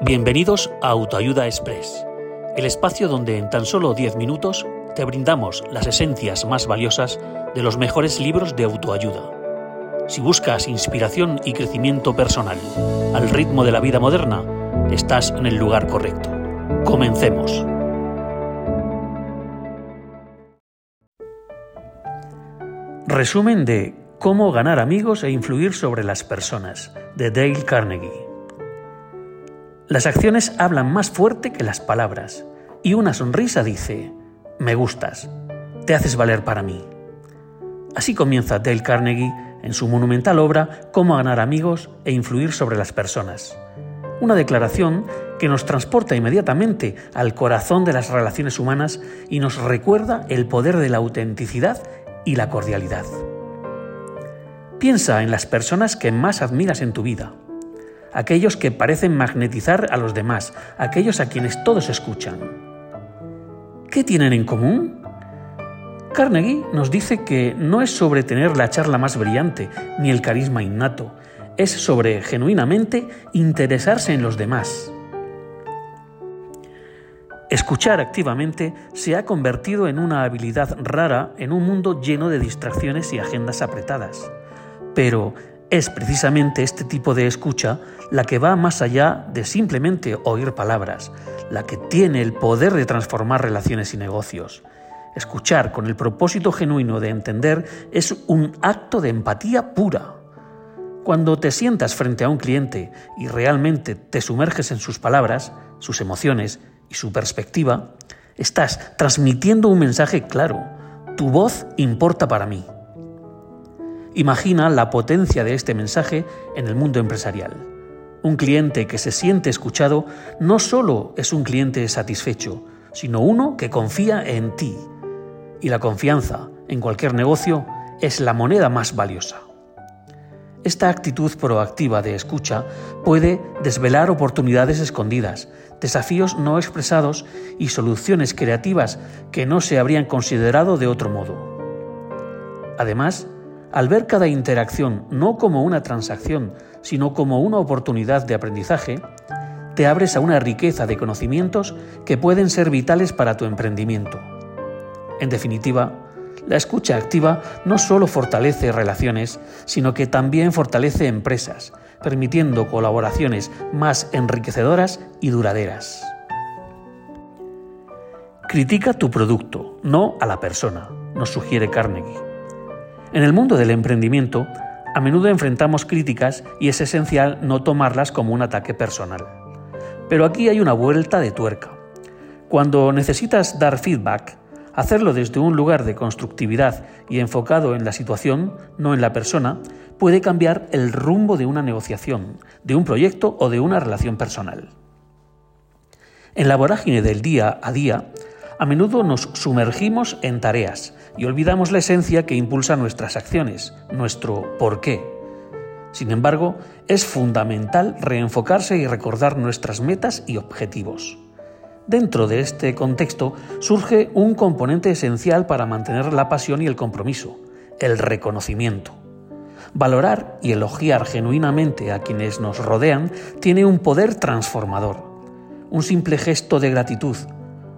Bienvenidos a Autoayuda Express, el espacio donde en tan solo 10 minutos te brindamos las esencias más valiosas de los mejores libros de autoayuda. Si buscas inspiración y crecimiento personal al ritmo de la vida moderna, estás en el lugar correcto. Comencemos. Resumen de Cómo ganar amigos e influir sobre las personas, de Dale Carnegie. Las acciones hablan más fuerte que las palabras, y una sonrisa dice, me gustas, te haces valer para mí. Así comienza Dale Carnegie en su monumental obra Cómo ganar amigos e influir sobre las personas. Una declaración que nos transporta inmediatamente al corazón de las relaciones humanas y nos recuerda el poder de la autenticidad y la cordialidad. Piensa en las personas que más admiras en tu vida aquellos que parecen magnetizar a los demás, aquellos a quienes todos escuchan. ¿Qué tienen en común? Carnegie nos dice que no es sobre tener la charla más brillante ni el carisma innato, es sobre genuinamente interesarse en los demás. Escuchar activamente se ha convertido en una habilidad rara en un mundo lleno de distracciones y agendas apretadas. Pero es precisamente este tipo de escucha la que va más allá de simplemente oír palabras, la que tiene el poder de transformar relaciones y negocios. Escuchar con el propósito genuino de entender es un acto de empatía pura. Cuando te sientas frente a un cliente y realmente te sumerges en sus palabras, sus emociones y su perspectiva, estás transmitiendo un mensaje claro. Tu voz importa para mí. Imagina la potencia de este mensaje en el mundo empresarial. Un cliente que se siente escuchado no solo es un cliente satisfecho, sino uno que confía en ti. Y la confianza en cualquier negocio es la moneda más valiosa. Esta actitud proactiva de escucha puede desvelar oportunidades escondidas, desafíos no expresados y soluciones creativas que no se habrían considerado de otro modo. Además, al ver cada interacción no como una transacción, sino como una oportunidad de aprendizaje, te abres a una riqueza de conocimientos que pueden ser vitales para tu emprendimiento. En definitiva, la escucha activa no solo fortalece relaciones, sino que también fortalece empresas, permitiendo colaboraciones más enriquecedoras y duraderas. Critica tu producto, no a la persona, nos sugiere Carnegie. En el mundo del emprendimiento, a menudo enfrentamos críticas y es esencial no tomarlas como un ataque personal. Pero aquí hay una vuelta de tuerca. Cuando necesitas dar feedback, hacerlo desde un lugar de constructividad y enfocado en la situación, no en la persona, puede cambiar el rumbo de una negociación, de un proyecto o de una relación personal. En la vorágine del día a día, a menudo nos sumergimos en tareas y olvidamos la esencia que impulsa nuestras acciones, nuestro por qué. Sin embargo, es fundamental reenfocarse y recordar nuestras metas y objetivos. Dentro de este contexto surge un componente esencial para mantener la pasión y el compromiso, el reconocimiento. Valorar y elogiar genuinamente a quienes nos rodean tiene un poder transformador. Un simple gesto de gratitud,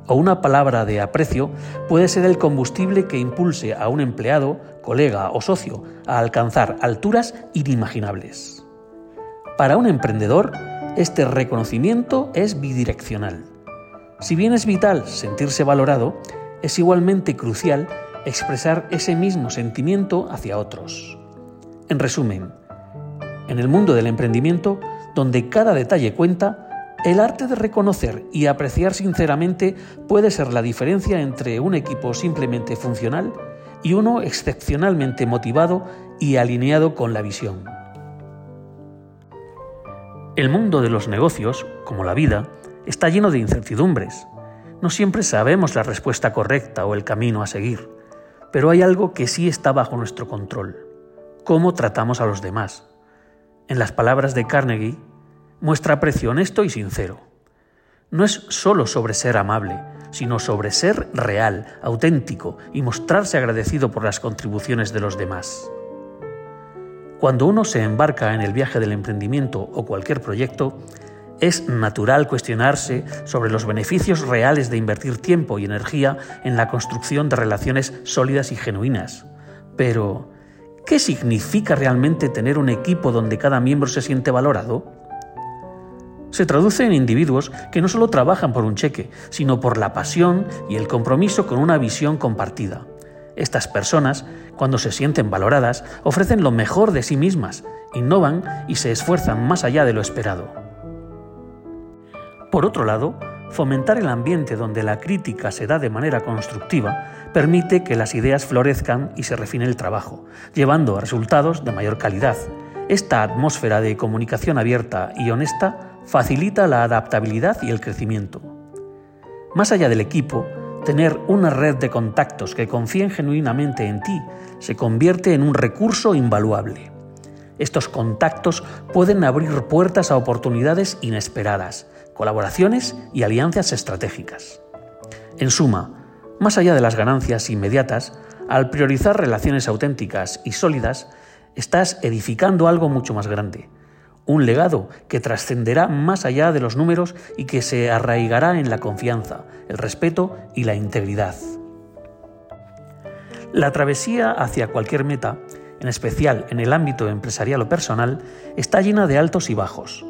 o una palabra de aprecio puede ser el combustible que impulse a un empleado, colega o socio a alcanzar alturas inimaginables. Para un emprendedor, este reconocimiento es bidireccional. Si bien es vital sentirse valorado, es igualmente crucial expresar ese mismo sentimiento hacia otros. En resumen, en el mundo del emprendimiento, donde cada detalle cuenta, el arte de reconocer y apreciar sinceramente puede ser la diferencia entre un equipo simplemente funcional y uno excepcionalmente motivado y alineado con la visión. El mundo de los negocios, como la vida, está lleno de incertidumbres. No siempre sabemos la respuesta correcta o el camino a seguir, pero hay algo que sí está bajo nuestro control, cómo tratamos a los demás. En las palabras de Carnegie, muestra aprecio honesto y sincero. No es solo sobre ser amable, sino sobre ser real, auténtico y mostrarse agradecido por las contribuciones de los demás. Cuando uno se embarca en el viaje del emprendimiento o cualquier proyecto, Es natural cuestionarse sobre los beneficios reales de invertir tiempo y energía en la construcción de relaciones sólidas y genuinas. Pero, ¿qué significa realmente tener un equipo donde cada miembro se siente valorado? Se traduce en individuos que no solo trabajan por un cheque, sino por la pasión y el compromiso con una visión compartida. Estas personas, cuando se sienten valoradas, ofrecen lo mejor de sí mismas, innovan y se esfuerzan más allá de lo esperado. Por otro lado, fomentar el ambiente donde la crítica se da de manera constructiva permite que las ideas florezcan y se refine el trabajo, llevando a resultados de mayor calidad. Esta atmósfera de comunicación abierta y honesta facilita la adaptabilidad y el crecimiento. Más allá del equipo, tener una red de contactos que confíen genuinamente en ti se convierte en un recurso invaluable. Estos contactos pueden abrir puertas a oportunidades inesperadas, colaboraciones y alianzas estratégicas. En suma, más allá de las ganancias inmediatas, al priorizar relaciones auténticas y sólidas, estás edificando algo mucho más grande, un legado que trascenderá más allá de los números y que se arraigará en la confianza, el respeto y la integridad. La travesía hacia cualquier meta, en especial en el ámbito empresarial o personal, está llena de altos y bajos,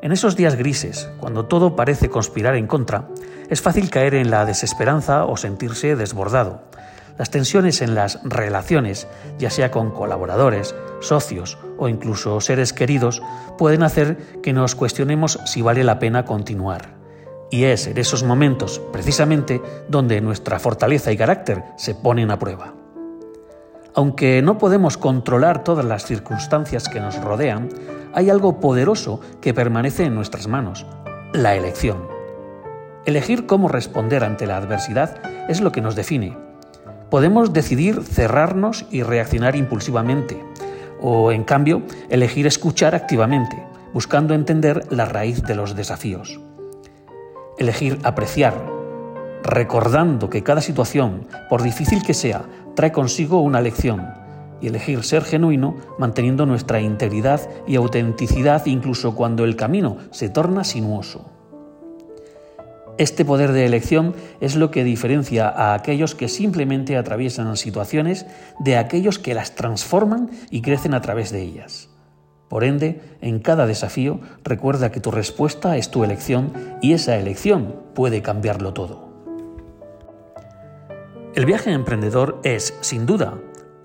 en esos días grises, cuando todo parece conspirar en contra, es fácil caer en la desesperanza o sentirse desbordado. Las tensiones en las relaciones, ya sea con colaboradores, socios o incluso seres queridos, pueden hacer que nos cuestionemos si vale la pena continuar. Y es en esos momentos, precisamente, donde nuestra fortaleza y carácter se ponen a prueba. Aunque no podemos controlar todas las circunstancias que nos rodean, hay algo poderoso que permanece en nuestras manos, la elección. Elegir cómo responder ante la adversidad es lo que nos define. Podemos decidir cerrarnos y reaccionar impulsivamente, o en cambio elegir escuchar activamente, buscando entender la raíz de los desafíos. Elegir apreciar, recordando que cada situación, por difícil que sea, trae consigo una lección y elegir ser genuino manteniendo nuestra integridad y autenticidad incluso cuando el camino se torna sinuoso. Este poder de elección es lo que diferencia a aquellos que simplemente atraviesan situaciones de aquellos que las transforman y crecen a través de ellas. Por ende, en cada desafío recuerda que tu respuesta es tu elección y esa elección puede cambiarlo todo. El viaje emprendedor es, sin duda,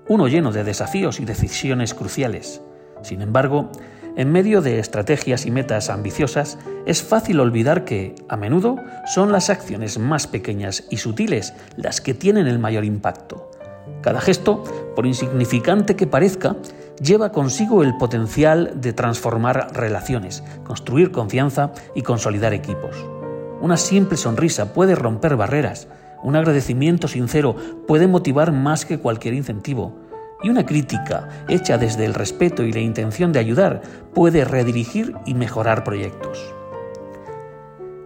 uno lleno de desafíos y decisiones cruciales. Sin embargo, en medio de estrategias y metas ambiciosas, es fácil olvidar que, a menudo, son las acciones más pequeñas y sutiles las que tienen el mayor impacto. Cada gesto, por insignificante que parezca, lleva consigo el potencial de transformar relaciones, construir confianza y consolidar equipos. Una simple sonrisa puede romper barreras, un agradecimiento sincero puede motivar más que cualquier incentivo. Y una crítica hecha desde el respeto y la intención de ayudar puede redirigir y mejorar proyectos.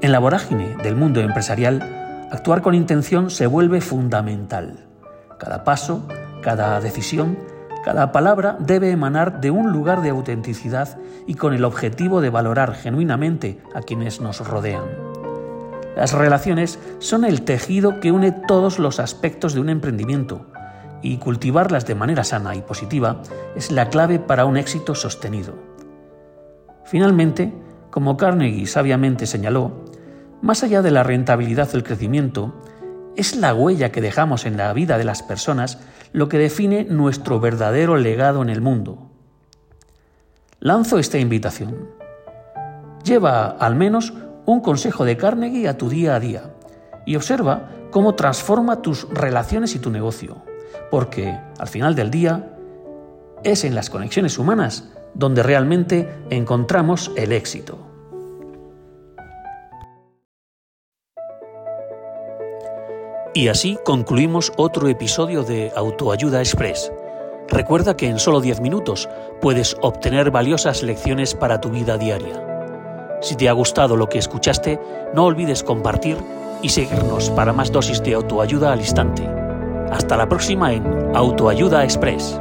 En la vorágine del mundo empresarial, actuar con intención se vuelve fundamental. Cada paso, cada decisión, cada palabra debe emanar de un lugar de autenticidad y con el objetivo de valorar genuinamente a quienes nos rodean. Las relaciones son el tejido que une todos los aspectos de un emprendimiento y cultivarlas de manera sana y positiva es la clave para un éxito sostenido. Finalmente, como Carnegie sabiamente señaló, más allá de la rentabilidad del crecimiento, es la huella que dejamos en la vida de las personas lo que define nuestro verdadero legado en el mundo. Lanzo esta invitación. Lleva al menos un consejo de Carnegie a tu día a día y observa cómo transforma tus relaciones y tu negocio, porque al final del día es en las conexiones humanas donde realmente encontramos el éxito. Y así concluimos otro episodio de Autoayuda Express. Recuerda que en solo 10 minutos puedes obtener valiosas lecciones para tu vida diaria. Si te ha gustado lo que escuchaste, no olvides compartir y seguirnos para más dosis de autoayuda al instante. Hasta la próxima en Autoayuda Express.